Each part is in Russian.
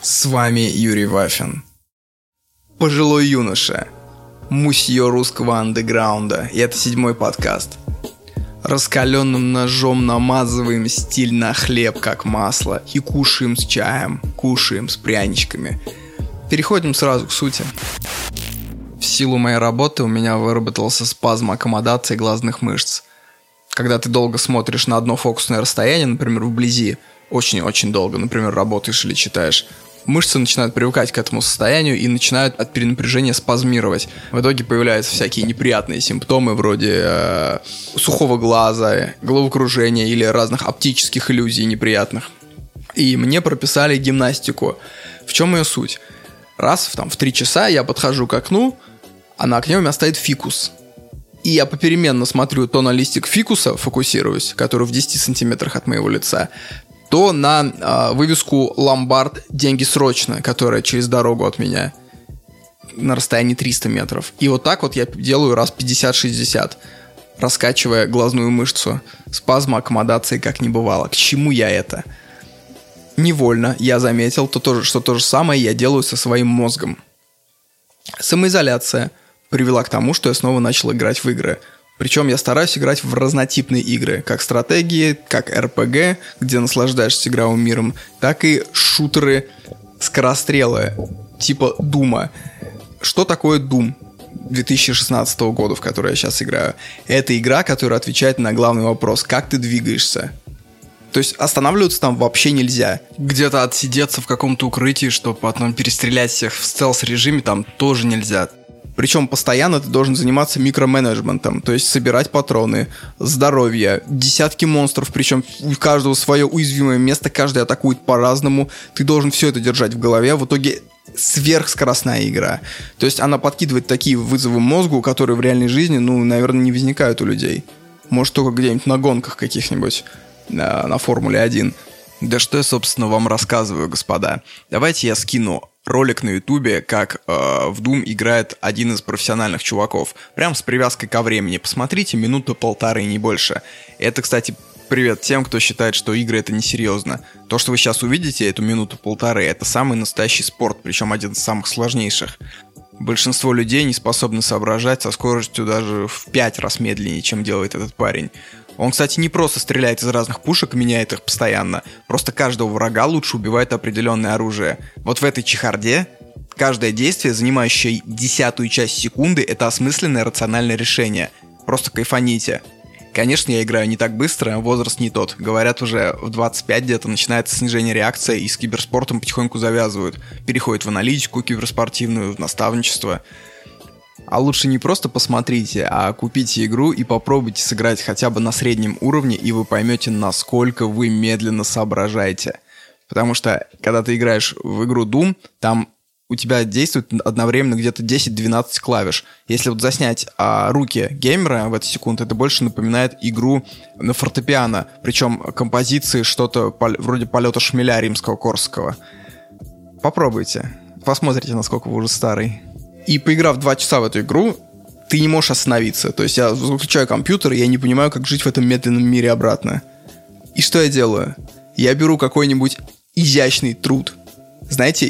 С вами Юрий Вафин. Пожилой юноша. Мусье русского андеграунда. И это седьмой подкаст. Раскаленным ножом намазываем стиль на хлеб, как масло. И кушаем с чаем, кушаем с пряничками. Переходим сразу к сути. В силу моей работы у меня выработался спазм аккомодации глазных мышц. Когда ты долго смотришь на одно фокусное расстояние, например, вблизи, очень-очень долго, например, работаешь или читаешь, мышцы начинают привыкать к этому состоянию и начинают от перенапряжения спазмировать. В итоге появляются всякие неприятные симптомы вроде э, сухого глаза, головокружения или разных оптических иллюзий неприятных. И мне прописали гимнастику. В чем ее суть? Раз там, в три часа я подхожу к окну, а на окне у меня стоит фикус. И я попеременно смотрю то на листик фикуса, фокусируюсь, который в 10 сантиметрах от моего лица, то на э, вывеску «Ломбард. Деньги срочно», которая через дорогу от меня на расстоянии 300 метров. И вот так вот я делаю раз 50-60, раскачивая глазную мышцу. Спазма аккомодации как не бывало. К чему я это? Невольно я заметил, то тоже, что то же самое я делаю со своим мозгом. Самоизоляция – привела к тому, что я снова начал играть в игры. Причем я стараюсь играть в разнотипные игры, как стратегии, как РПГ, где наслаждаешься игровым миром, так и шутеры скорострелы, типа Дума. Что такое Doom? 2016 года, в которой я сейчас играю. Это игра, которая отвечает на главный вопрос, как ты двигаешься. То есть останавливаться там вообще нельзя. Где-то отсидеться в каком-то укрытии, чтобы потом перестрелять всех в стелс-режиме, там тоже нельзя. Причем постоянно ты должен заниматься микроменеджментом, то есть собирать патроны, здоровье, десятки монстров, причем у каждого свое уязвимое место, каждый атакует по-разному. Ты должен все это держать в голове. В итоге сверхскоростная игра. То есть она подкидывает такие вызовы мозгу, которые в реальной жизни, ну, наверное, не возникают у людей. Может, только где-нибудь на гонках каких-нибудь на, на Формуле 1. Да что я, собственно, вам рассказываю, господа. Давайте я скину ролик на ютубе, как э, в Doom играет один из профессиональных чуваков. Прям с привязкой ко времени. Посмотрите, минута полторы, не больше. Это, кстати, привет тем, кто считает, что игры это несерьезно. То, что вы сейчас увидите, эту минуту полторы, это самый настоящий спорт, причем один из самых сложнейших. Большинство людей не способны соображать со скоростью даже в пять раз медленнее, чем делает этот парень. Он, кстати, не просто стреляет из разных пушек и меняет их постоянно, просто каждого врага лучше убивает определенное оружие. Вот в этой чехарде каждое действие, занимающее десятую часть секунды, это осмысленное рациональное решение. Просто кайфаните. Конечно, я играю не так быстро, возраст не тот. Говорят, уже в 25 где-то начинается снижение реакции, и с киберспортом потихоньку завязывают. Переходят в аналитику киберспортивную, в наставничество. А лучше не просто посмотрите, а купите игру и попробуйте сыграть хотя бы на среднем уровне, и вы поймете, насколько вы медленно соображаете. Потому что, когда ты играешь в игру Doom, там у тебя действует одновременно где-то 10-12 клавиш. Если вот заснять а, руки геймера в эту секунду, это больше напоминает игру на фортепиано. Причем композиции что-то пол- вроде полета шмеля римского-корского. Попробуйте. Посмотрите, насколько вы уже старый. И поиграв два часа в эту игру, ты не можешь остановиться. То есть я выключаю компьютер, и я не понимаю, как жить в этом медленном мире обратно. И что я делаю? Я беру какой-нибудь изящный труд. Знаете,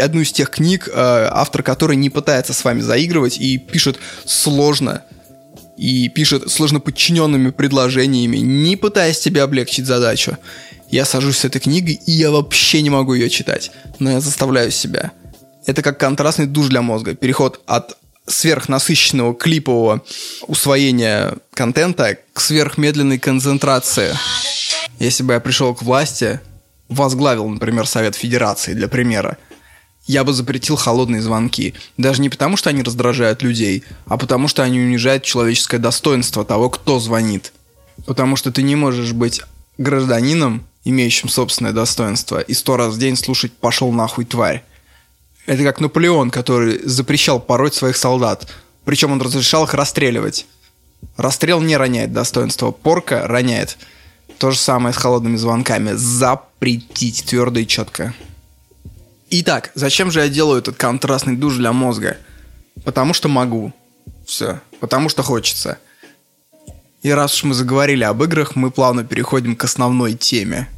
одну из тех книг, э, автор которой не пытается с вами заигрывать и пишет сложно, и пишет сложно подчиненными предложениями, не пытаясь тебе облегчить задачу. Я сажусь с этой книгой, и я вообще не могу ее читать, но я заставляю себя – это как контрастный душ для мозга. Переход от сверхнасыщенного клипового усвоения контента к сверхмедленной концентрации. Если бы я пришел к власти, возглавил, например, Совет Федерации, для примера, я бы запретил холодные звонки. Даже не потому, что они раздражают людей, а потому, что они унижают человеческое достоинство того, кто звонит. Потому что ты не можешь быть гражданином, имеющим собственное достоинство, и сто раз в день слушать «пошел нахуй, тварь». Это как Наполеон, который запрещал пороть своих солдат. Причем он разрешал их расстреливать. Расстрел не роняет достоинство, порка роняет. То же самое с холодными звонками. Запретить твердо и четко. Итак, зачем же я делаю этот контрастный душ для мозга? Потому что могу. Все. Потому что хочется. И раз уж мы заговорили об играх, мы плавно переходим к основной теме.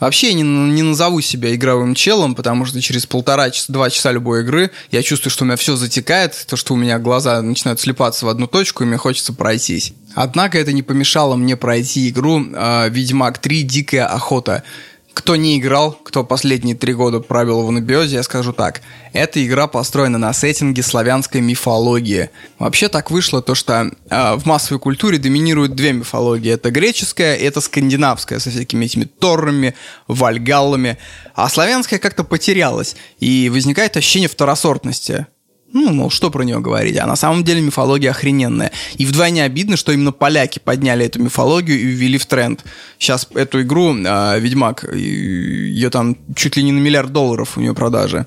Вообще я не, не назову себя игровым челом, потому что через полтора-два часа любой игры я чувствую, что у меня все затекает, то, что у меня глаза начинают слепаться в одну точку, и мне хочется пройтись. Однако это не помешало мне пройти игру э, «Ведьмак 3. Дикая охота». Кто не играл, кто последние три года провел в анабиозе, я скажу так. Эта игра построена на сеттинге славянской мифологии. Вообще так вышло то, что э, в массовой культуре доминируют две мифологии. Это греческая и это скандинавская, со всякими этими торрами, вальгаллами. А славянская как-то потерялась. И возникает ощущение второсортности. Ну, мол, что про нее говорить? А на самом деле мифология охрененная. И вдвойне обидно, что именно поляки подняли эту мифологию и ввели в тренд. Сейчас эту игру э, Ведьмак, ее там чуть ли не на миллиард долларов у нее продажи.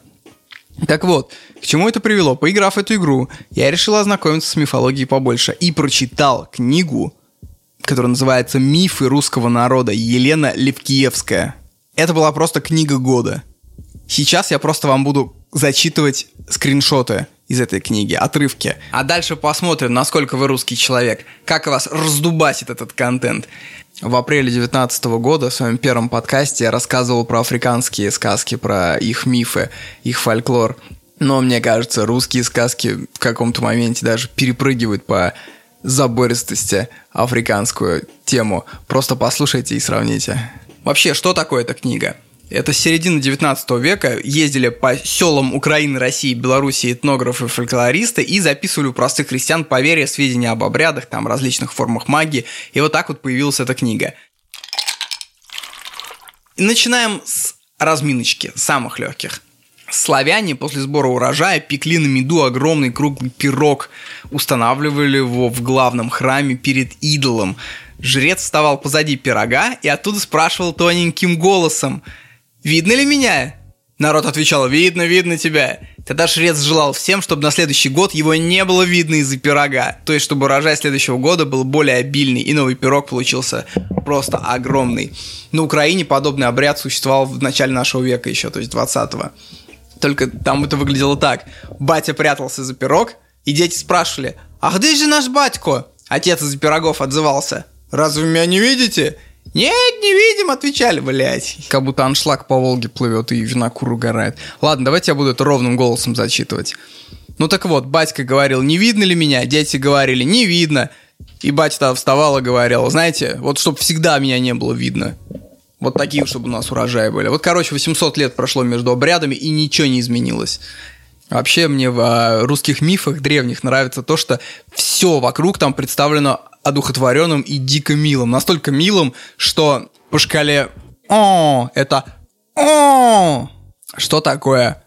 Так вот, к чему это привело? Поиграв эту игру, я решил ознакомиться с мифологией побольше и прочитал книгу, которая называется «Мифы русского народа» Елена Левкиевская. Это была просто книга года. Сейчас я просто вам буду зачитывать скриншоты из этой книги, отрывки. А дальше посмотрим, насколько вы русский человек, как вас раздубасит этот контент. В апреле 2019 года в своем первом подкасте я рассказывал про африканские сказки, про их мифы, их фольклор. Но мне кажется, русские сказки в каком-то моменте даже перепрыгивают по забористости африканскую тему. Просто послушайте и сравните. Вообще, что такое эта книга? Это середина 19 века. Ездили по селам Украины, России, Белоруссии этнографы, фольклористы и записывали у простых крестьян поверья, сведения об обрядах, там, различных формах магии. И вот так вот появилась эта книга. И начинаем с разминочки, самых легких. Славяне после сбора урожая пекли на меду огромный круглый пирог, устанавливали его в главном храме перед идолом. Жрец вставал позади пирога и оттуда спрашивал тоненьким голосом – «Видно ли меня?» Народ отвечал «Видно, видно тебя». Тогда шрец желал всем, чтобы на следующий год его не было видно из-за пирога. То есть, чтобы урожай следующего года был более обильный, и новый пирог получился просто огромный. На Украине подобный обряд существовал в начале нашего века еще, то есть 20-го. Только там это выглядело так. Батя прятался за пирог, и дети спрашивали «А где же наш батько?» Отец из пирогов отзывался «Разве меня не видите?» Нет, не видим, отвечали, блядь. Как будто аншлаг по Волге плывет и винокур угорает. Ладно, давайте я буду это ровным голосом зачитывать. Ну так вот, батька говорил, не видно ли меня? Дети говорили, не видно. И батя тогда вставал и говорил, знаете, вот чтобы всегда меня не было видно. Вот такие, чтобы у нас урожаи были. Вот, короче, 800 лет прошло между обрядами, и ничего не изменилось. Вообще мне в а, русских мифах древних нравится то, что все вокруг там представлено одухотворенным и дико милым. Настолько милым, что по шкале «О» это «О». Что такое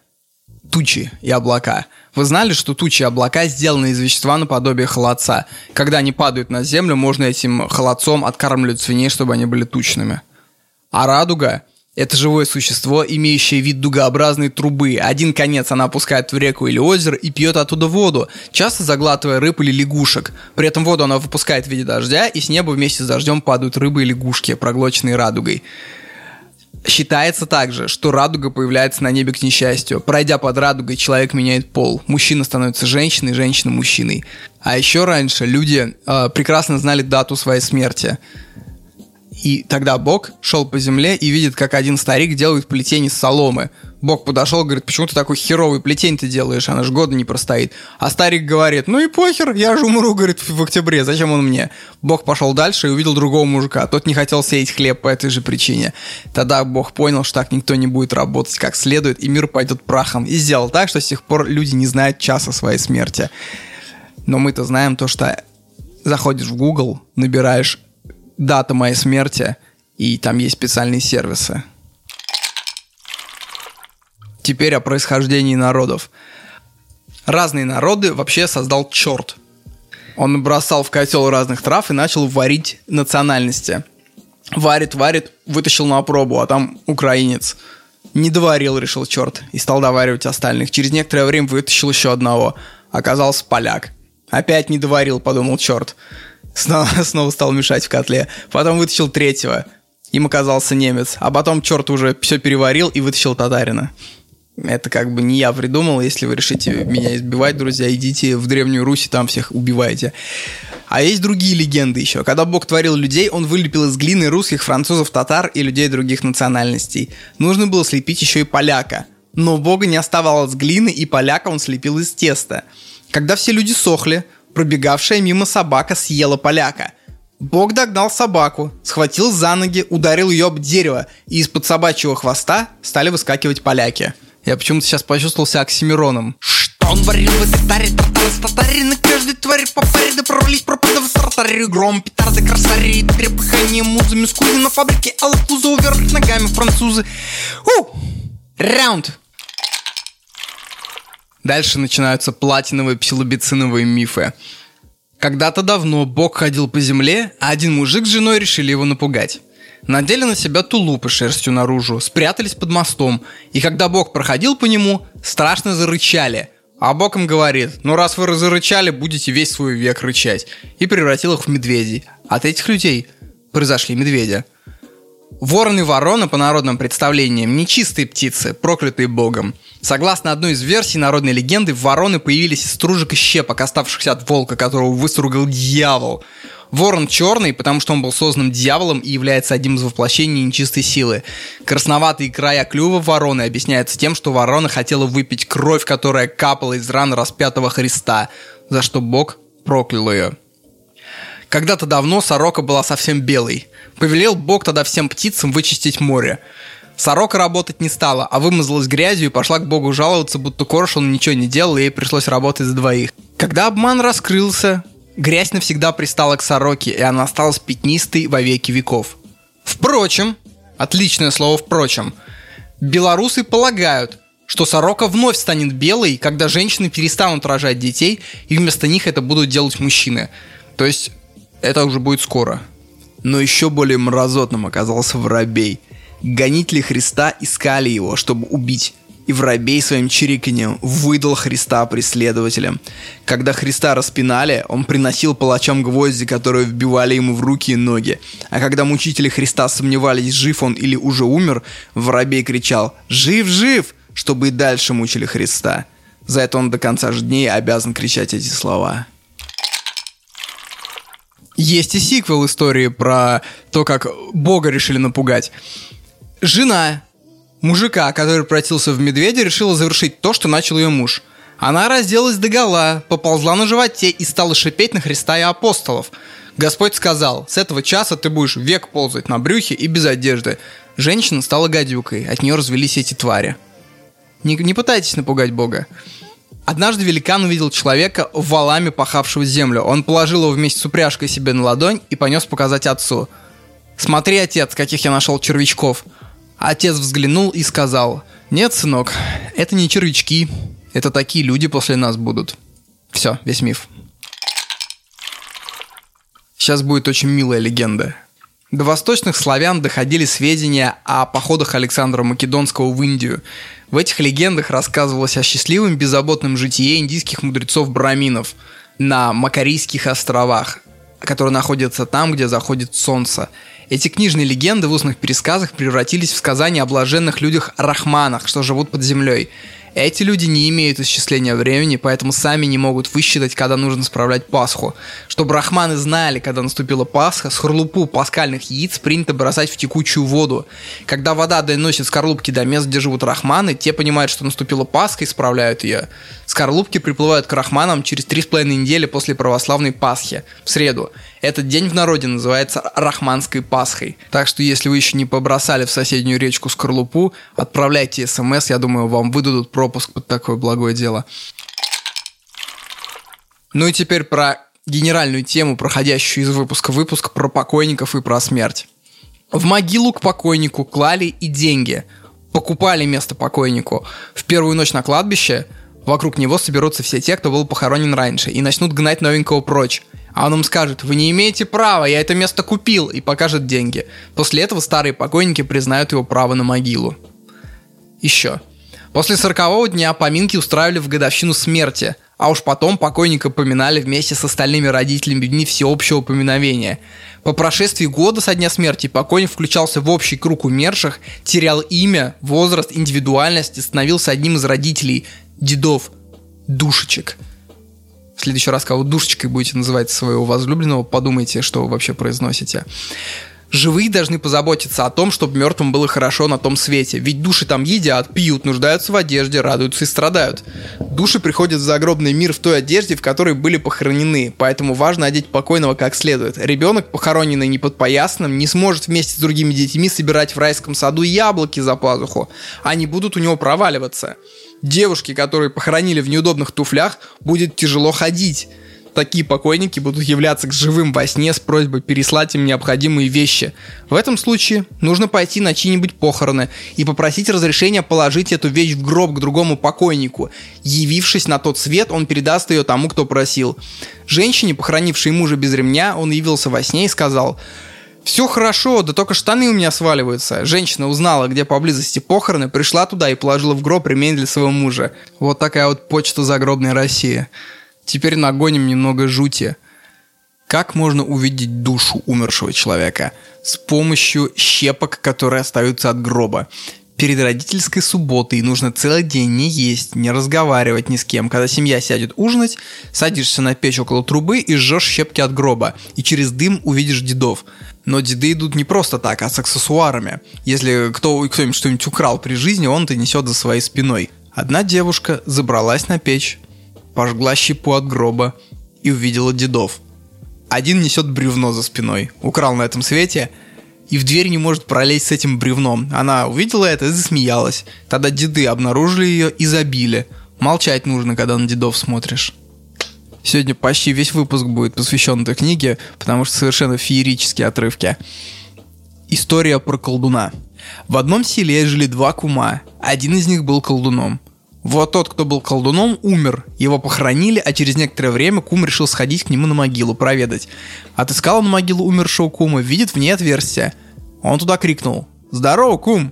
тучи и облака? Вы знали, что тучи и облака сделаны из вещества наподобие холодца? Когда они падают на землю, можно этим холодцом откармливать свиней, чтобы они были тучными. А радуга – это живое существо, имеющее вид дугообразной трубы. Один конец она опускает в реку или озеро и пьет оттуда воду, часто заглатывая рыб или лягушек. При этом воду она выпускает в виде дождя, и с неба вместе с дождем падают рыбы и лягушки, проглоченные радугой. Считается также, что радуга появляется на небе к несчастью. Пройдя под радугой, человек меняет пол. Мужчина становится женщиной, женщина мужчиной. А еще раньше люди э, прекрасно знали дату своей смерти. И тогда Бог шел по земле и видит, как один старик делает плетень из соломы. Бог подошел и говорит, почему ты такой херовый плетень ты делаешь, она же года не простоит. А старик говорит, ну и похер, я же умру, говорит, в октябре, зачем он мне? Бог пошел дальше и увидел другого мужика, тот не хотел сеять хлеб по этой же причине. Тогда Бог понял, что так никто не будет работать как следует, и мир пойдет прахом. И сделал так, что с тех пор люди не знают часа своей смерти. Но мы-то знаем то, что заходишь в Google, набираешь дата моей смерти, и там есть специальные сервисы. Теперь о происхождении народов. Разные народы вообще создал черт. Он бросал в котел разных трав и начал варить национальности. Варит, варит, вытащил на пробу, а там украинец. Не доварил, решил черт, и стал доваривать остальных. Через некоторое время вытащил еще одного. Оказался поляк. Опять не доварил, подумал черт. Снова, снова стал мешать в котле. Потом вытащил третьего. Им оказался немец. А потом черт уже все переварил и вытащил татарина. Это как бы не я придумал. Если вы решите меня избивать, друзья, идите в Древнюю Русь и там всех убивайте. А есть другие легенды еще. Когда Бог творил людей, он вылепил из глины русских, французов, татар и людей других национальностей. Нужно было слепить еще и поляка. Но Бога не оставалось глины, и поляка он слепил из теста. Когда все люди сохли, пробегавшая мимо собака съела поляка. Бог догнал собаку, схватил за ноги, ударил ее об дерево, и из-под собачьего хвоста стали выскакивать поляки. Я почему-то сейчас почувствовал себя Оксимироном. Что он варил в этой таре, статари На каждой твари по паре, да прорвались пропада в стратаре Гром, петарды, красари, трепыхание музами Скузи на фабрике, алакуза уверх ногами французы У! Раунд! Дальше начинаются платиновые псилобициновые мифы. Когда-то давно Бог ходил по земле, а один мужик с женой решили его напугать. Надели на себя тулупы шерстью наружу, спрятались под мостом, и когда Бог проходил по нему, страшно зарычали. А Бог им говорит, ну раз вы зарычали, будете весь свой век рычать. И превратил их в медведей. От этих людей произошли медведя. Ворон и ворона, по народным представлениям, нечистые птицы, проклятые богом. Согласно одной из версий народной легенды, вороны появились из стружек и щепок, оставшихся от волка, которого выстругал дьявол. Ворон черный, потому что он был создан дьяволом и является одним из воплощений нечистой силы. Красноватые края клюва вороны объясняются тем, что ворона хотела выпить кровь, которая капала из ран распятого Христа, за что Бог проклял ее. Когда-то давно сорока была совсем белой. Повелел Бог тогда всем птицам вычистить море. Сорока работать не стала, а вымазалась грязью и пошла к Богу жаловаться, будто Коршун ничего не делал, и ей пришлось работать за двоих. Когда обман раскрылся, грязь навсегда пристала к сороке, и она осталась пятнистой во веки веков. Впрочем, отличное слово «впрочем», белорусы полагают, что сорока вновь станет белой, когда женщины перестанут рожать детей, и вместо них это будут делать мужчины. То есть это уже будет скоро. Но еще более мразотным оказался воробей. Гонители Христа искали его, чтобы убить. И воробей своим чириканьем выдал Христа преследователям. Когда Христа распинали, он приносил палачам гвозди, которые вбивали ему в руки и ноги. А когда мучители Христа сомневались, жив он или уже умер, воробей кричал «Жив, жив!», чтобы и дальше мучили Христа. За это он до конца дней обязан кричать эти слова. Есть и сиквел истории про то, как Бога решили напугать. Жена мужика, который превратился в медведя, решила завершить то, что начал ее муж. Она разделась до гола, поползла на животе и стала шипеть на Христа и апостолов. Господь сказал, с этого часа ты будешь век ползать на брюхе и без одежды. Женщина стала гадюкой, от нее развелись эти твари. Не, не пытайтесь напугать Бога. Однажды великан увидел человека валами пахавшего землю. Он положил его вместе с упряжкой себе на ладонь и понес показать отцу. «Смотри, отец, каких я нашел червячков!» Отец взглянул и сказал, «Нет, сынок, это не червячки, это такие люди после нас будут». Все, весь миф. Сейчас будет очень милая легенда. До восточных славян доходили сведения о походах Александра Македонского в Индию. В этих легендах рассказывалось о счастливом беззаботном житие индийских мудрецов-браминов на Макарийских островах, которые находятся там, где заходит солнце. Эти книжные легенды в устных пересказах превратились в сказания о блаженных людях-рахманах, что живут под землей. Эти люди не имеют исчисления времени, поэтому сами не могут высчитать, когда нужно справлять Пасху. Чтобы рахманы знали, когда наступила Пасха, скорлупу паскальных яиц принято бросать в текучую воду. Когда вода доносит скорлупки до мест, где живут рахманы, те понимают, что наступила Пасха и справляют ее. Скорлупки приплывают к рахманам через 3,5 недели после православной Пасхи, в среду. Этот день в народе называется Рахманской Пасхой. Так что если вы еще не побросали в соседнюю речку скорлупу, отправляйте смс, я думаю, вам выдадут пропуск под такое благое дело. Ну и теперь про генеральную тему, проходящую из выпуска выпуск про покойников и про смерть. В могилу к покойнику клали и деньги. Покупали место покойнику. В первую ночь на кладбище вокруг него соберутся все те, кто был похоронен раньше, и начнут гнать новенького прочь. А он им скажет, вы не имеете права, я это место купил, и покажет деньги. После этого старые покойники признают его право на могилу. Еще. После сорокового дня поминки устраивали в годовщину смерти, а уж потом покойника поминали вместе с остальными родителями в дни всеобщего поминовения. По прошествии года со дня смерти покойник включался в общий круг умерших, терял имя, возраст, индивидуальность и становился одним из родителей, дедов, душечек – следующий раз, когда вы душечкой будете называть своего возлюбленного, подумайте, что вы вообще произносите. Живые должны позаботиться о том, чтобы мертвым было хорошо на том свете. Ведь души там едят, пьют, нуждаются в одежде, радуются и страдают. Души приходят в загробный мир в той одежде, в которой были похоронены, поэтому важно одеть покойного как следует. Ребенок, похороненный не под поясным, не сможет вместе с другими детьми собирать в райском саду яблоки за пазуху. Они будут у него проваливаться. Девушки, которые похоронили в неудобных туфлях, будет тяжело ходить такие покойники будут являться к живым во сне с просьбой переслать им необходимые вещи. В этом случае нужно пойти на чьи-нибудь похороны и попросить разрешения положить эту вещь в гроб к другому покойнику. Явившись на тот свет, он передаст ее тому, кто просил. Женщине, похоронившей мужа без ремня, он явился во сне и сказал все хорошо, да только штаны у меня сваливаются. Женщина узнала, где поблизости похороны, пришла туда и положила в гроб ремень для своего мужа. Вот такая вот почта загробной России. Теперь нагоним немного жути. Как можно увидеть душу умершего человека? С помощью щепок, которые остаются от гроба. Перед родительской субботой нужно целый день не есть, не разговаривать ни с кем. Когда семья сядет ужинать, садишься на печь около трубы и жжешь щепки от гроба, и через дым увидишь дедов. Но деды идут не просто так, а с аксессуарами. Если кто, кто-нибудь что-нибудь украл при жизни, он это несет за своей спиной. Одна девушка забралась на печь, пожгла щепу от гроба и увидела дедов. Один несет бревно за спиной, украл на этом свете, и в дверь не может пролезть с этим бревном. Она увидела это и засмеялась. Тогда деды обнаружили ее и забили. Молчать нужно, когда на дедов смотришь. Сегодня почти весь выпуск будет посвящен этой книге, потому что совершенно феерические отрывки. История про колдуна. В одном селе жили два кума. Один из них был колдуном. Вот тот, кто был колдуном, умер. Его похоронили, а через некоторое время кум решил сходить к нему на могилу, проведать. Отыскал он могилу умершего кума, видит в ней отверстие. Он туда крикнул. «Здорово, кум!»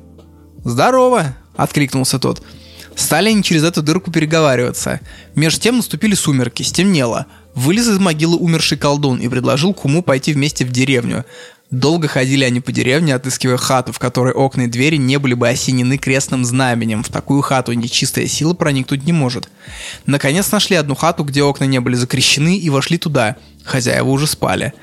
«Здорово!» — откликнулся тот. Стали они через эту дырку переговариваться. Между тем наступили сумерки, стемнело. Вылез из могилы умерший колдун и предложил куму пойти вместе в деревню. Долго ходили они по деревне, отыскивая хату, в которой окна и двери не были бы осенены крестным знаменем. В такую хату нечистая сила проникнуть не может. Наконец нашли одну хату, где окна не были закрещены, и вошли туда. Хозяева уже спали.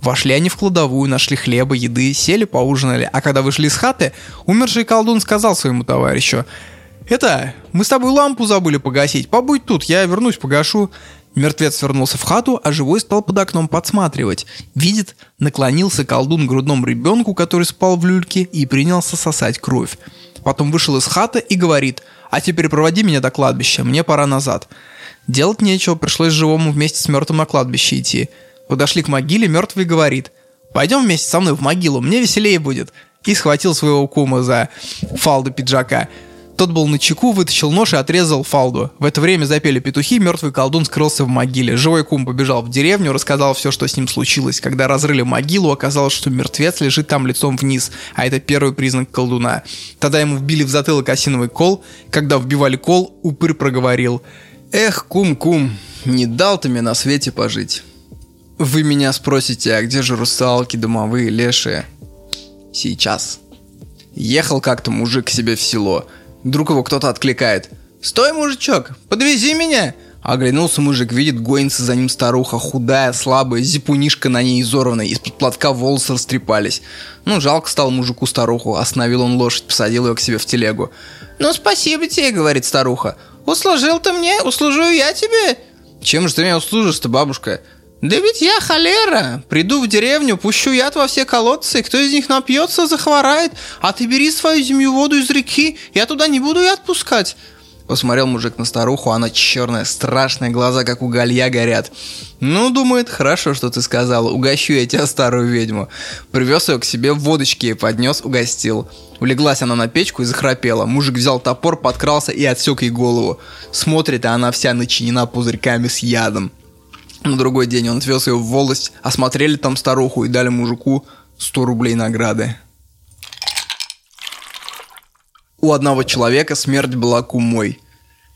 Вошли они в кладовую, нашли хлеба, еды, сели, поужинали. А когда вышли из хаты, умерший колдун сказал своему товарищу, «Это, мы с тобой лампу забыли погасить. Побудь тут, я вернусь, погашу». Мертвец вернулся в хату, а живой стал под окном подсматривать. Видит, наклонился колдун к грудному ребенку, который спал в люльке, и принялся сосать кровь. Потом вышел из хаты и говорит, «А теперь проводи меня до кладбища, мне пора назад». Делать нечего, пришлось живому вместе с мертвым на кладбище идти. Подошли к могиле, мертвый говорит, «Пойдем вместе со мной в могилу, мне веселее будет». И схватил своего кума за фалду пиджака – тот был на чеку, вытащил нож и отрезал фалду. В это время запели петухи, мертвый колдун скрылся в могиле. Живой кум побежал в деревню, рассказал все, что с ним случилось. Когда разрыли могилу, оказалось, что мертвец лежит там лицом вниз, а это первый признак колдуна. Тогда ему вбили в затылок осиновый кол. Когда вбивали кол, упырь проговорил. «Эх, кум-кум, не дал ты мне на свете пожить». Вы меня спросите, а где же русалки, домовые, лешие? Сейчас. Ехал как-то мужик к себе в село – Вдруг его кто-то откликает. «Стой, мужичок, подвези меня!» Оглянулся мужик, видит, гонится за ним старуха, худая, слабая, зипунишка на ней изорванная, из-под платка волосы растрепались. Ну, жалко стал мужику старуху, остановил он лошадь, посадил ее к себе в телегу. «Ну, спасибо тебе», — говорит старуха. «Услужил ты мне, услужу я тебе». «Чем же ты меня услужишь-то, бабушка?» «Да ведь я холера. Приду в деревню, пущу яд во все колодцы, кто из них напьется, захворает, а ты бери свою зимнюю воду из реки, я туда не буду яд пускать». Посмотрел мужик на старуху, она черная, страшные глаза, как у галья, горят. Ну, думает, хорошо, что ты сказала, угощу я тебя, старую ведьму. Привез ее к себе в водочке, поднес, угостил. Улеглась она на печку и захрапела. Мужик взял топор, подкрался и отсек ей голову. Смотрит, а она вся начинена пузырьками с ядом. На другой день он отвез ее в волость, осмотрели там старуху и дали мужику 100 рублей награды. У одного человека смерть была кумой.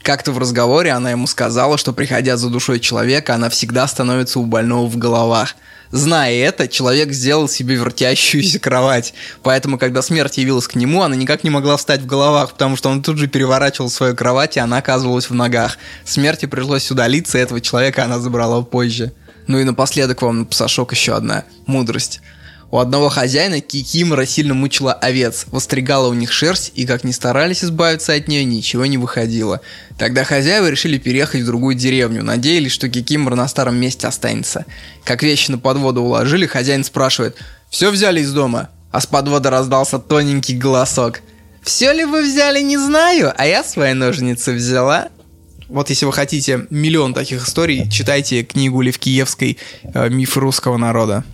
Как-то в разговоре она ему сказала, что приходя за душой человека, она всегда становится у больного в головах. Зная это, человек сделал себе вертящуюся кровать. Поэтому, когда смерть явилась к нему, она никак не могла встать в головах, потому что он тут же переворачивал свою кровать, и она оказывалась в ногах. Смерти пришлось удалиться, и этого человека она забрала позже. Ну и напоследок вам, Псашок, еще одна мудрость. У одного хозяина Кикимора сильно мучила овец, востригала у них шерсть, и как ни старались избавиться от нее, ничего не выходило. Тогда хозяева решили переехать в другую деревню, надеялись, что Кикимор на старом месте останется. Как вещи на подводу уложили, хозяин спрашивает «Все взяли из дома?» А с подвода раздался тоненький голосок «Все ли вы взяли, не знаю, а я свои ножницы взяла». Вот если вы хотите миллион таких историй, читайте книгу Левкиевской э, «Миф русского народа».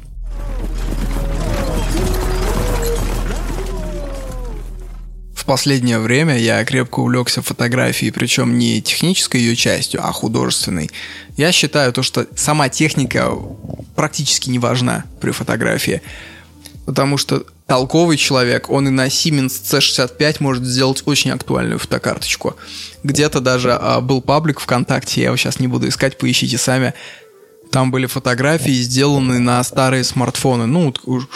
Последнее время я крепко увлекся фотографией, причем не технической ее частью, а художественной. Я считаю то, что сама техника практически не важна при фотографии. Потому что толковый человек, он и на Siemens C65 может сделать очень актуальную фотокарточку. Где-то даже а, был паблик ВКонтакте, я его сейчас не буду искать, поищите сами. Там были фотографии, сделанные на старые смартфоны. Ну,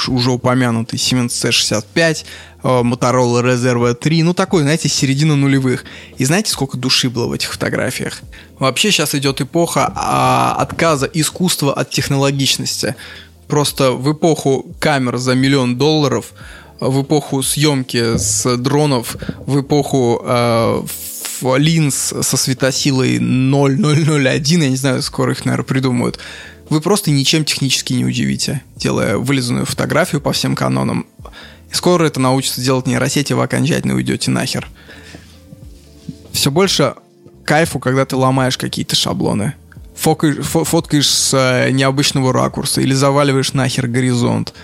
уже упомянутый Siemens C65, э, Motorola Reserve 3. Ну, такой, знаете, середина нулевых. И знаете, сколько души было в этих фотографиях? Вообще сейчас идет эпоха а, отказа искусства от технологичности. Просто в эпоху камер за миллион долларов, в эпоху съемки с дронов, в эпоху э, линз со светосилой 0,001, я не знаю, скоро их, наверное, придумают, вы просто ничем технически не удивите, делая вылизанную фотографию по всем канонам. И скоро это научится делать нейросети, вы окончательно уйдете нахер. Все больше кайфу, когда ты ломаешь какие-то шаблоны. Фокаешь, фоткаешь с э, необычного ракурса, или заваливаешь нахер горизонт,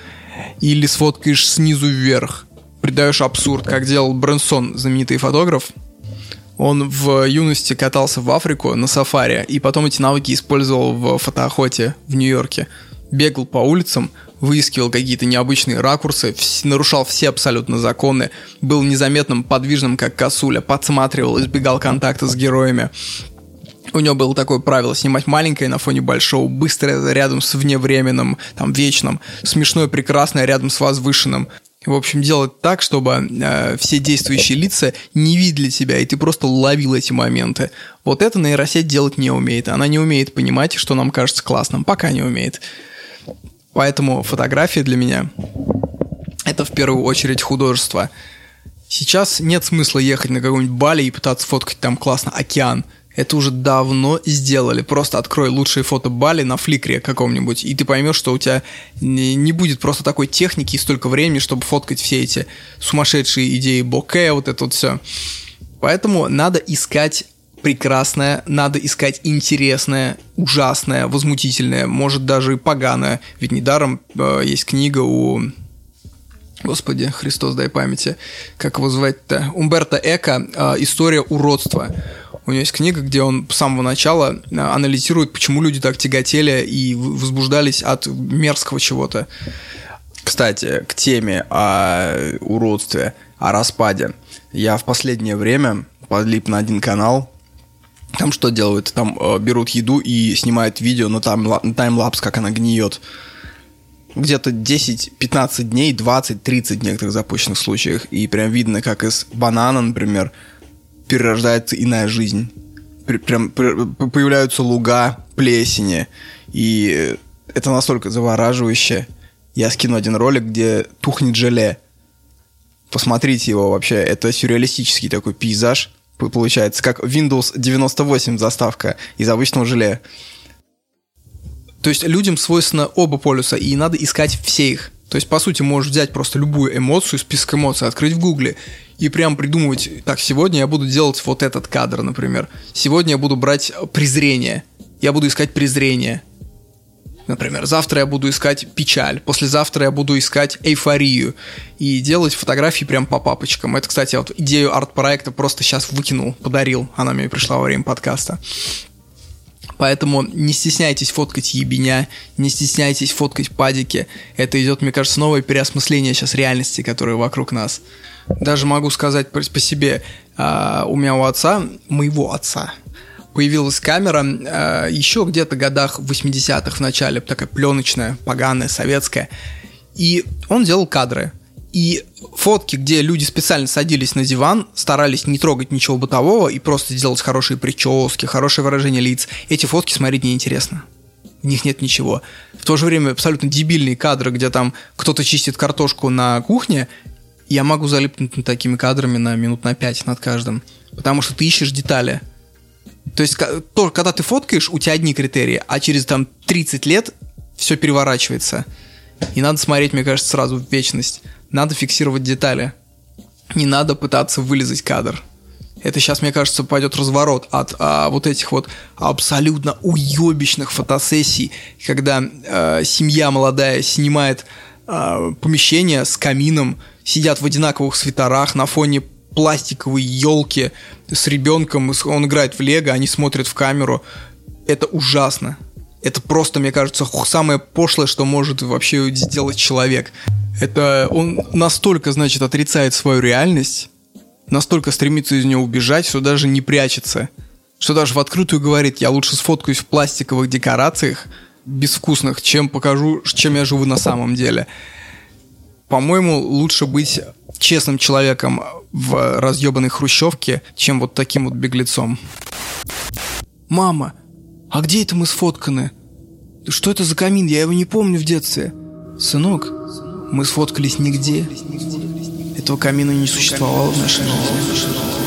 или сфоткаешь снизу вверх, придаешь абсурд, как делал Брэнсон, знаменитый фотограф – он в юности катался в Африку на сафари, и потом эти навыки использовал в фотоохоте в Нью-Йорке. Бегал по улицам, выискивал какие-то необычные ракурсы, нарушал все абсолютно законы, был незаметным, подвижным, как косуля, подсматривал, избегал контакта с героями. У него было такое правило снимать маленькое на фоне большого, быстрое рядом с вневременным, там, вечным, смешное, прекрасное рядом с возвышенным в общем, делать так, чтобы э, все действующие лица не видели тебя, и ты просто ловил эти моменты. Вот это нейросеть делать не умеет. Она не умеет понимать, что нам кажется классным, пока не умеет. Поэтому фотография для меня это в первую очередь художество. Сейчас нет смысла ехать на какой-нибудь Бали и пытаться фоткать там классно океан – это уже давно сделали. Просто открой лучшие фото Бали на фликре каком-нибудь, и ты поймешь, что у тебя не будет просто такой техники и столько времени, чтобы фоткать все эти сумасшедшие идеи боке, вот это вот все. Поэтому надо искать прекрасное, надо искать интересное, ужасное, возмутительное, может даже и поганое. Ведь недаром э, есть книга у Господи, Христос дай памяти, как его звать-то? Умберто Эко э, «История уродства». У него есть книга, где он с самого начала э, анализирует, почему люди так тяготели и возбуждались от мерзкого чего-то. Кстати, к теме о уродстве, о распаде. Я в последнее время подлип на один канал, там что делают? Там э, берут еду и снимают видео на, тайм, на таймлапс, как она гниет. Где-то 10-15 дней, 20-30 в некоторых запущенных случаях. И прям видно, как из банана, например, перерождается иная жизнь. Прям появляются луга, плесени. И это настолько завораживающе. Я скину один ролик, где тухнет желе. Посмотрите его вообще. Это сюрреалистический такой пейзаж. Получается, как Windows 98 заставка из обычного желе. То есть людям свойственно оба полюса, и надо искать все их. То есть, по сути, можешь взять просто любую эмоцию, список эмоций, открыть в Гугле и прям придумывать, так, сегодня я буду делать вот этот кадр, например. Сегодня я буду брать презрение. Я буду искать презрение. Например, завтра я буду искать печаль, послезавтра я буду искать эйфорию и делать фотографии прям по папочкам. Это, кстати, вот идею арт-проекта просто сейчас выкинул, подарил. Она мне пришла во время подкаста. Поэтому не стесняйтесь фоткать ебеня, не стесняйтесь фоткать падики. Это идет, мне кажется, новое переосмысление сейчас реальности, которая вокруг нас. Даже могу сказать по, себе, А, у меня у отца, моего отца, появилась камера э, еще где-то годах 80-х в начале, такая пленочная, поганая, советская. И он делал кадры. И фотки, где люди специально садились на диван, старались не трогать ничего бытового и просто сделать хорошие прически, хорошее выражение лиц, эти фотки смотреть неинтересно. В них нет ничего. В то же время абсолютно дебильные кадры, где там кто-то чистит картошку на кухне, я могу залипнуть над такими кадрами на минут на пять над каждым. Потому что ты ищешь детали. То есть, то, когда ты фоткаешь, у тебя одни критерии, а через там 30 лет все переворачивается. И надо смотреть, мне кажется, сразу в вечность. Надо фиксировать детали. Не надо пытаться вылезать кадр. Это сейчас, мне кажется, пойдет разворот от а, вот этих вот абсолютно уебищных фотосессий, когда а, семья молодая снимает а, помещение с камином, сидят в одинаковых свитерах на фоне пластиковой елки с ребенком, он играет в лего, они смотрят в камеру. Это ужасно. Это просто, мне кажется, самое пошлое, что может вообще сделать человек. Это он настолько, значит, отрицает свою реальность, настолько стремится из нее убежать, что даже не прячется. Что даже в открытую говорит, я лучше сфоткаюсь в пластиковых декорациях безвкусных, чем покажу, чем я живу на самом деле. По-моему, лучше быть честным человеком в разъебанной хрущевке, чем вот таким вот беглецом. «Мама, а где это мы сфотканы? Что это за камин? Я его не помню в детстве». «Сынок, мы сфоткались нигде. Этого камина не существовало в нашей жизни».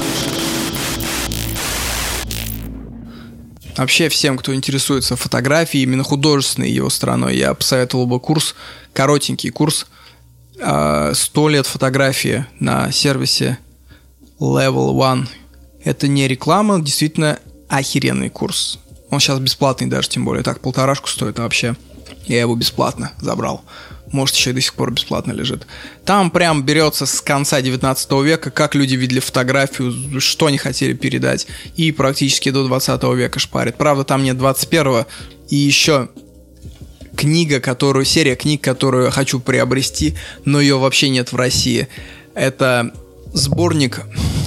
Вообще всем, кто интересуется фотографией, именно художественной его стороной, я посоветовал бы курс, коротенький курс – 100 а, лет фотографии на сервисе Level One. Это не реклама, действительно охеренный курс. Он сейчас бесплатный даже, тем более. Так, полторашку стоит вообще. Я его бесплатно забрал. Может, еще и до сих пор бесплатно лежит. Там прям берется с конца 19 века, как люди видели фотографию, что они хотели передать. И практически до 20 века шпарит. Правда, там нет 21 И еще книга, которую, серия книг, которую я хочу приобрести, но ее вообще нет в России. Это сборник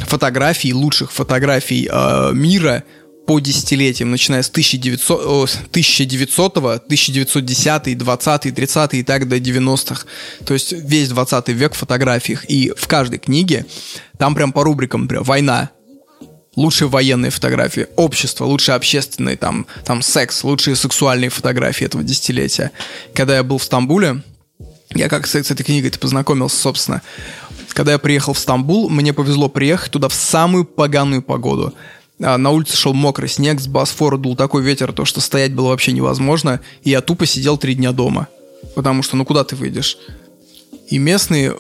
фотографий, лучших фотографий э, мира по десятилетиям, начиная с 1900, 1900 1910 20 30 и так до 90-х. То есть весь 20 век в фотографиях. И в каждой книге там прям по рубрикам, например, война, лучшие военные фотографии, общество, лучшие общественные, там, там секс, лучшие сексуальные фотографии этого десятилетия. Когда я был в Стамбуле, я как с этой книгой познакомился, собственно. Когда я приехал в Стамбул, мне повезло приехать туда в самую поганую погоду. А, на улице шел мокрый снег, с Босфора дул такой ветер, то что стоять было вообще невозможно, и я тупо сидел три дня дома. Потому что, ну куда ты выйдешь? И местные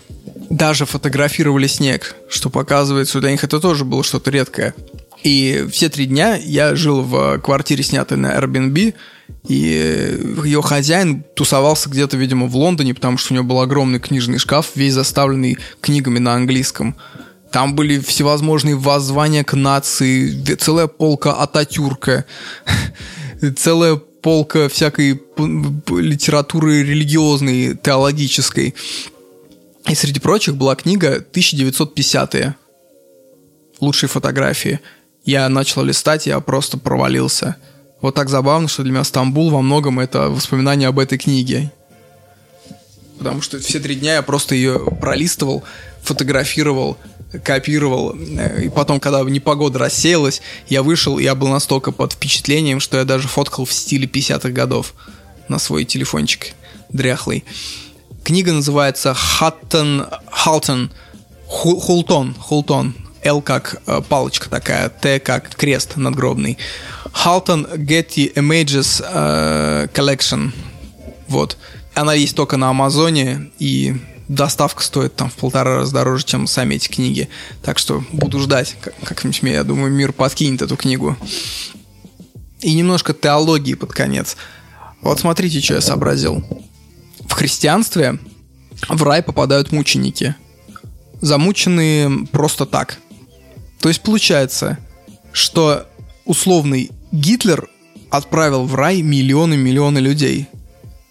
даже фотографировали снег, что показывает, что для них это тоже было что-то редкое. И все три дня я жил в квартире, снятой на Airbnb, и ее хозяин тусовался где-то, видимо, в Лондоне, потому что у него был огромный книжный шкаф, весь заставленный книгами на английском. Там были всевозможные воззвания к нации, целая полка Ататюрка, целая полка всякой литературы религиозной, теологической. И среди прочих была книга 1950-е. Лучшие фотографии. Я начал листать, я просто провалился. Вот так забавно, что для меня Стамбул во многом это воспоминание об этой книге. Потому что все три дня я просто ее пролистывал, фотографировал, копировал. И потом, когда непогода рассеялась, я вышел, я был настолько под впечатлением, что я даже фоткал в стиле 50-х годов на свой телефончик дряхлый. Книга называется Хаттон, Халтон, Хултон, Хултон. Л как э, палочка такая, Т как крест надгробный. Халтон Getty Images э, Collection. Вот. Она есть только на Амазоне, и доставка стоит там в полтора раза дороже, чем сами эти книги. Так что буду ждать, как-нибудь мне, я думаю, мир подкинет эту книгу. И немножко теологии под конец. Вот смотрите, что я сообразил. В христианстве в рай попадают мученики. Замученные просто так. То есть получается, что условный Гитлер отправил в рай миллионы-миллионы людей.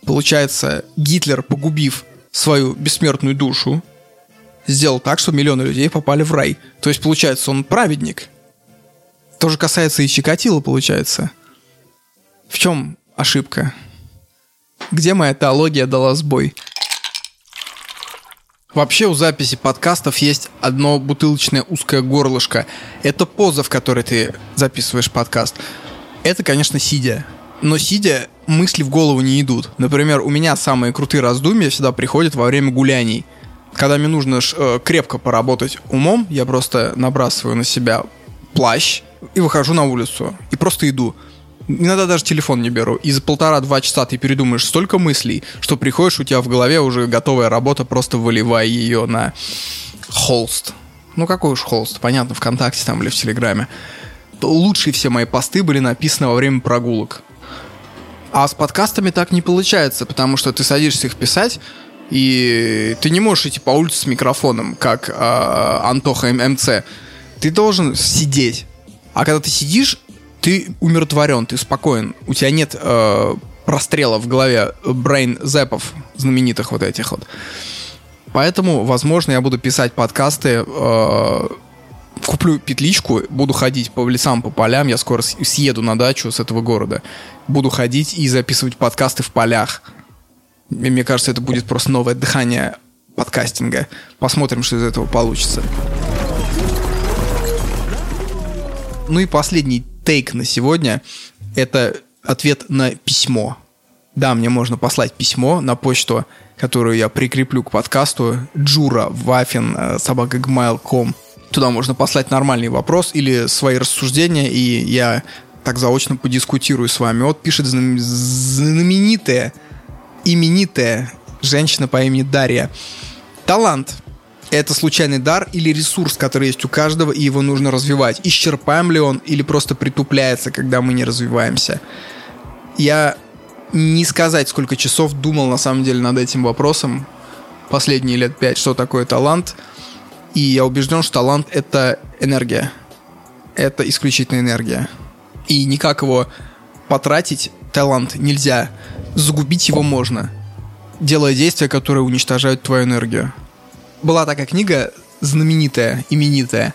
Получается, Гитлер, погубив свою бессмертную душу, сделал так, что миллионы людей попали в рай. То есть, получается, он праведник. То же касается и Чикатила, получается. В чем ошибка? Где моя теология дала сбой? Вообще у записи подкастов есть одно бутылочное узкое горлышко. Это поза, в которой ты записываешь подкаст. Это, конечно, сидя. Но сидя, мысли в голову не идут. Например, у меня самые крутые раздумья всегда приходят во время гуляний. Когда мне нужно э, крепко поработать умом, я просто набрасываю на себя плащ и выхожу на улицу. И просто иду. Иногда даже телефон не беру. И за полтора-два часа ты передумаешь столько мыслей, что приходишь, у тебя в голове уже готовая работа, просто выливая ее на холст. Ну какой уж холст, понятно, ВКонтакте там или в Телеграме. Лучшие все мои посты были написаны во время прогулок. А с подкастами так не получается, потому что ты садишься их писать, и ты не можешь идти по улице с микрофоном, как э, Антоха ММЦ. Ты должен сидеть. А когда ты сидишь, ты умиротворен, ты спокоен, у тебя нет э, прострела в голове брейн зэпов знаменитых вот этих вот. Поэтому, возможно, я буду писать подкасты, э, куплю петличку, буду ходить по лесам, по полям, я скоро съеду на дачу с этого города, буду ходить и записывать подкасты в полях. Мне кажется, это будет просто новое дыхание подкастинга. Посмотрим, что из этого получится. Ну и последний тейк на сегодня – это ответ на письмо. Да, мне можно послать письмо на почту, которую я прикреплю к подкасту джура вафин э, собакагmail.com. Туда можно послать нормальный вопрос или свои рассуждения, и я так заочно подискутирую с вами. Вот пишет знаменитая, именитая женщина по имени Дарья. Талант это случайный дар или ресурс, который есть у каждого, и его нужно развивать. Исчерпаем ли он или просто притупляется, когда мы не развиваемся? Я не сказать, сколько часов думал на самом деле над этим вопросом последние лет пять, что такое талант. И я убежден, что талант — это энергия. Это исключительно энергия. И никак его потратить, талант, нельзя. Загубить его можно, делая действия, которые уничтожают твою энергию была такая книга знаменитая, именитая.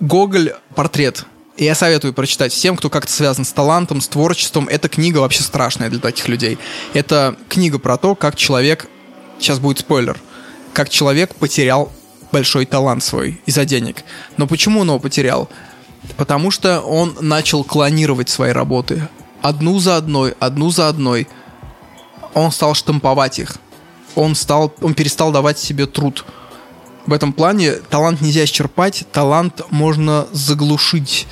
Гоголь «Портрет». И я советую прочитать всем, кто как-то связан с талантом, с творчеством. Эта книга вообще страшная для таких людей. Это книга про то, как человек... Сейчас будет спойлер. Как человек потерял большой талант свой из-за денег. Но почему он его потерял? Потому что он начал клонировать свои работы. Одну за одной, одну за одной. Он стал штамповать их. Он, стал, он перестал давать себе труд в этом плане талант нельзя исчерпать, талант можно заглушить.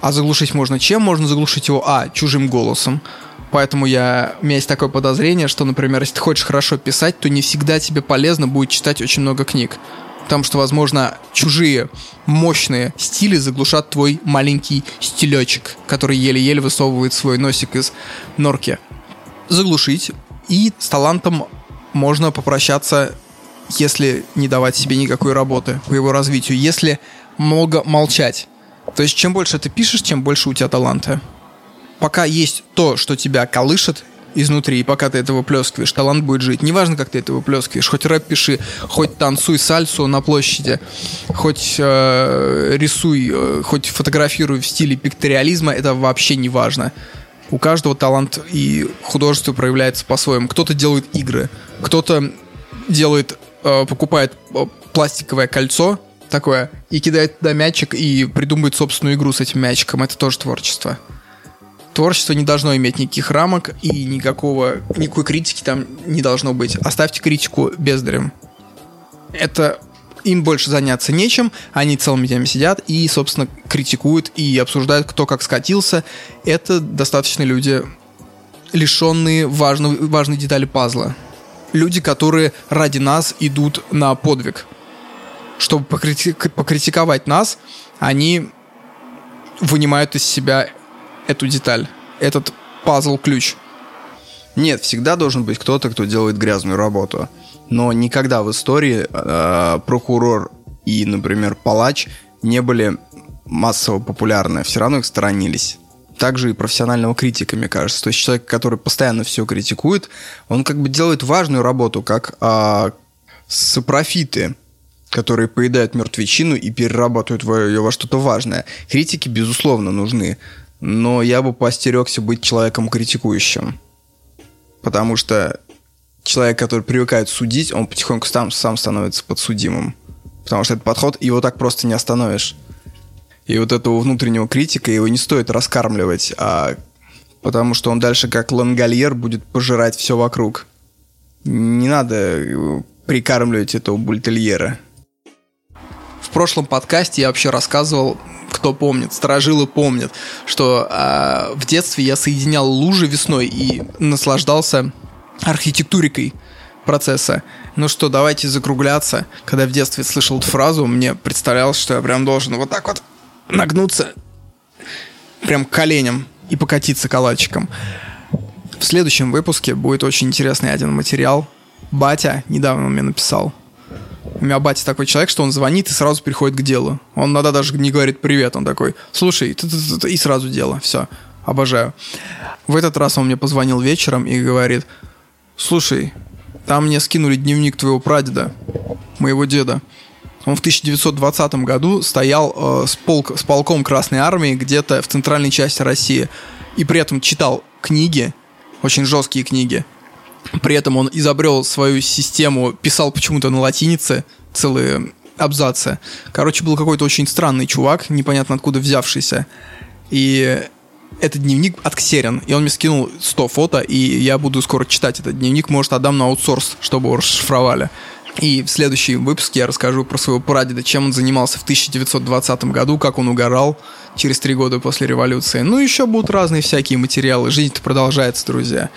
А заглушить можно чем? Можно заглушить его, а, чужим голосом. Поэтому я, у меня есть такое подозрение, что, например, если ты хочешь хорошо писать, то не всегда тебе полезно будет читать очень много книг. Потому что, возможно, чужие мощные стили заглушат твой маленький стилечек, который еле-еле высовывает свой носик из норки. Заглушить. И с талантом можно попрощаться если не давать себе никакой работы по его развитию, если много молчать. То есть чем больше ты пишешь, тем больше у тебя таланта. Пока есть то, что тебя колышет изнутри, и пока ты это выплескиваешь, талант будет жить. Неважно, как ты это выплескиваешь. Хоть рэп пиши, хоть танцуй сальсу на площади, хоть э, рисуй, э, хоть фотографируй в стиле пикториализма, это вообще не важно. У каждого талант и художество проявляется по-своему. Кто-то делает игры, кто-то делает э, покупает э, пластиковое кольцо такое и кидает туда мячик и придумывает собственную игру с этим мячиком. Это тоже творчество. Творчество не должно иметь никаких рамок и никакого, никакой критики там не должно быть. Оставьте критику бездарем. Это им больше заняться нечем, они целыми днями сидят и, собственно, критикуют и обсуждают, кто как скатился. Это достаточно люди, лишенные важной, важной детали пазла люди, которые ради нас идут на подвиг. Чтобы покритик- покритиковать нас, они вынимают из себя эту деталь, этот пазл-ключ. Нет, всегда должен быть кто-то, кто делает грязную работу. Но никогда в истории э, прокурор и, например, палач не были массово популярны. Все равно их сторонились также и профессионального критика, мне кажется. То есть человек, который постоянно все критикует, он как бы делает важную работу, как а, сапрофиты. которые поедают мертвечину и перерабатывают ее во что-то важное. Критики, безусловно, нужны. Но я бы поостерегся быть человеком критикующим. Потому что человек, который привыкает судить, он потихоньку сам, сам становится подсудимым. Потому что этот подход, его так просто не остановишь. И вот этого внутреннего критика его не стоит раскармливать, а потому что он дальше как лангольер будет пожирать все вокруг. Не надо э, прикармливать этого бультельера. В прошлом подкасте я вообще рассказывал, кто помнит, сторожилы помнят, что э, в детстве я соединял лужи весной и наслаждался архитектурикой процесса. Ну что, давайте закругляться. Когда в детстве слышал эту фразу, мне представлялось, что я прям должен вот так вот нагнуться прям коленем и покатиться калачиком. В следующем выпуске будет очень интересный один материал. Батя недавно мне написал. У меня батя такой человек, что он звонит и сразу приходит к делу. Он иногда даже не говорит привет, он такой, слушай, и сразу дело, все, обожаю. В этот раз он мне позвонил вечером и говорит, слушай, там мне скинули дневник твоего прадеда, моего деда. Он в 1920 году стоял э, с, полк, с полком Красной Армии где-то в центральной части России. И при этом читал книги, очень жесткие книги. При этом он изобрел свою систему, писал почему-то на латинице целые абзацы. Короче, был какой-то очень странный чувак, непонятно откуда взявшийся. И этот дневник отксерен, и он мне скинул 100 фото, и я буду скоро читать этот дневник, может, отдам на аутсорс, чтобы его расшифровали. И в следующем выпуске я расскажу про своего прадеда, чем он занимался в 1920 году, как он угорал через три года после революции. Ну, еще будут разные всякие материалы. Жизнь-то продолжается, друзья.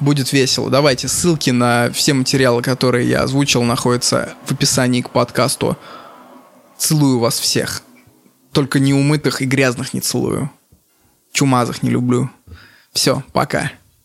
Будет весело. Давайте ссылки на все материалы, которые я озвучил, находятся в описании к подкасту. Целую вас всех. Только неумытых и грязных не целую. Чумазых не люблю. Все, пока.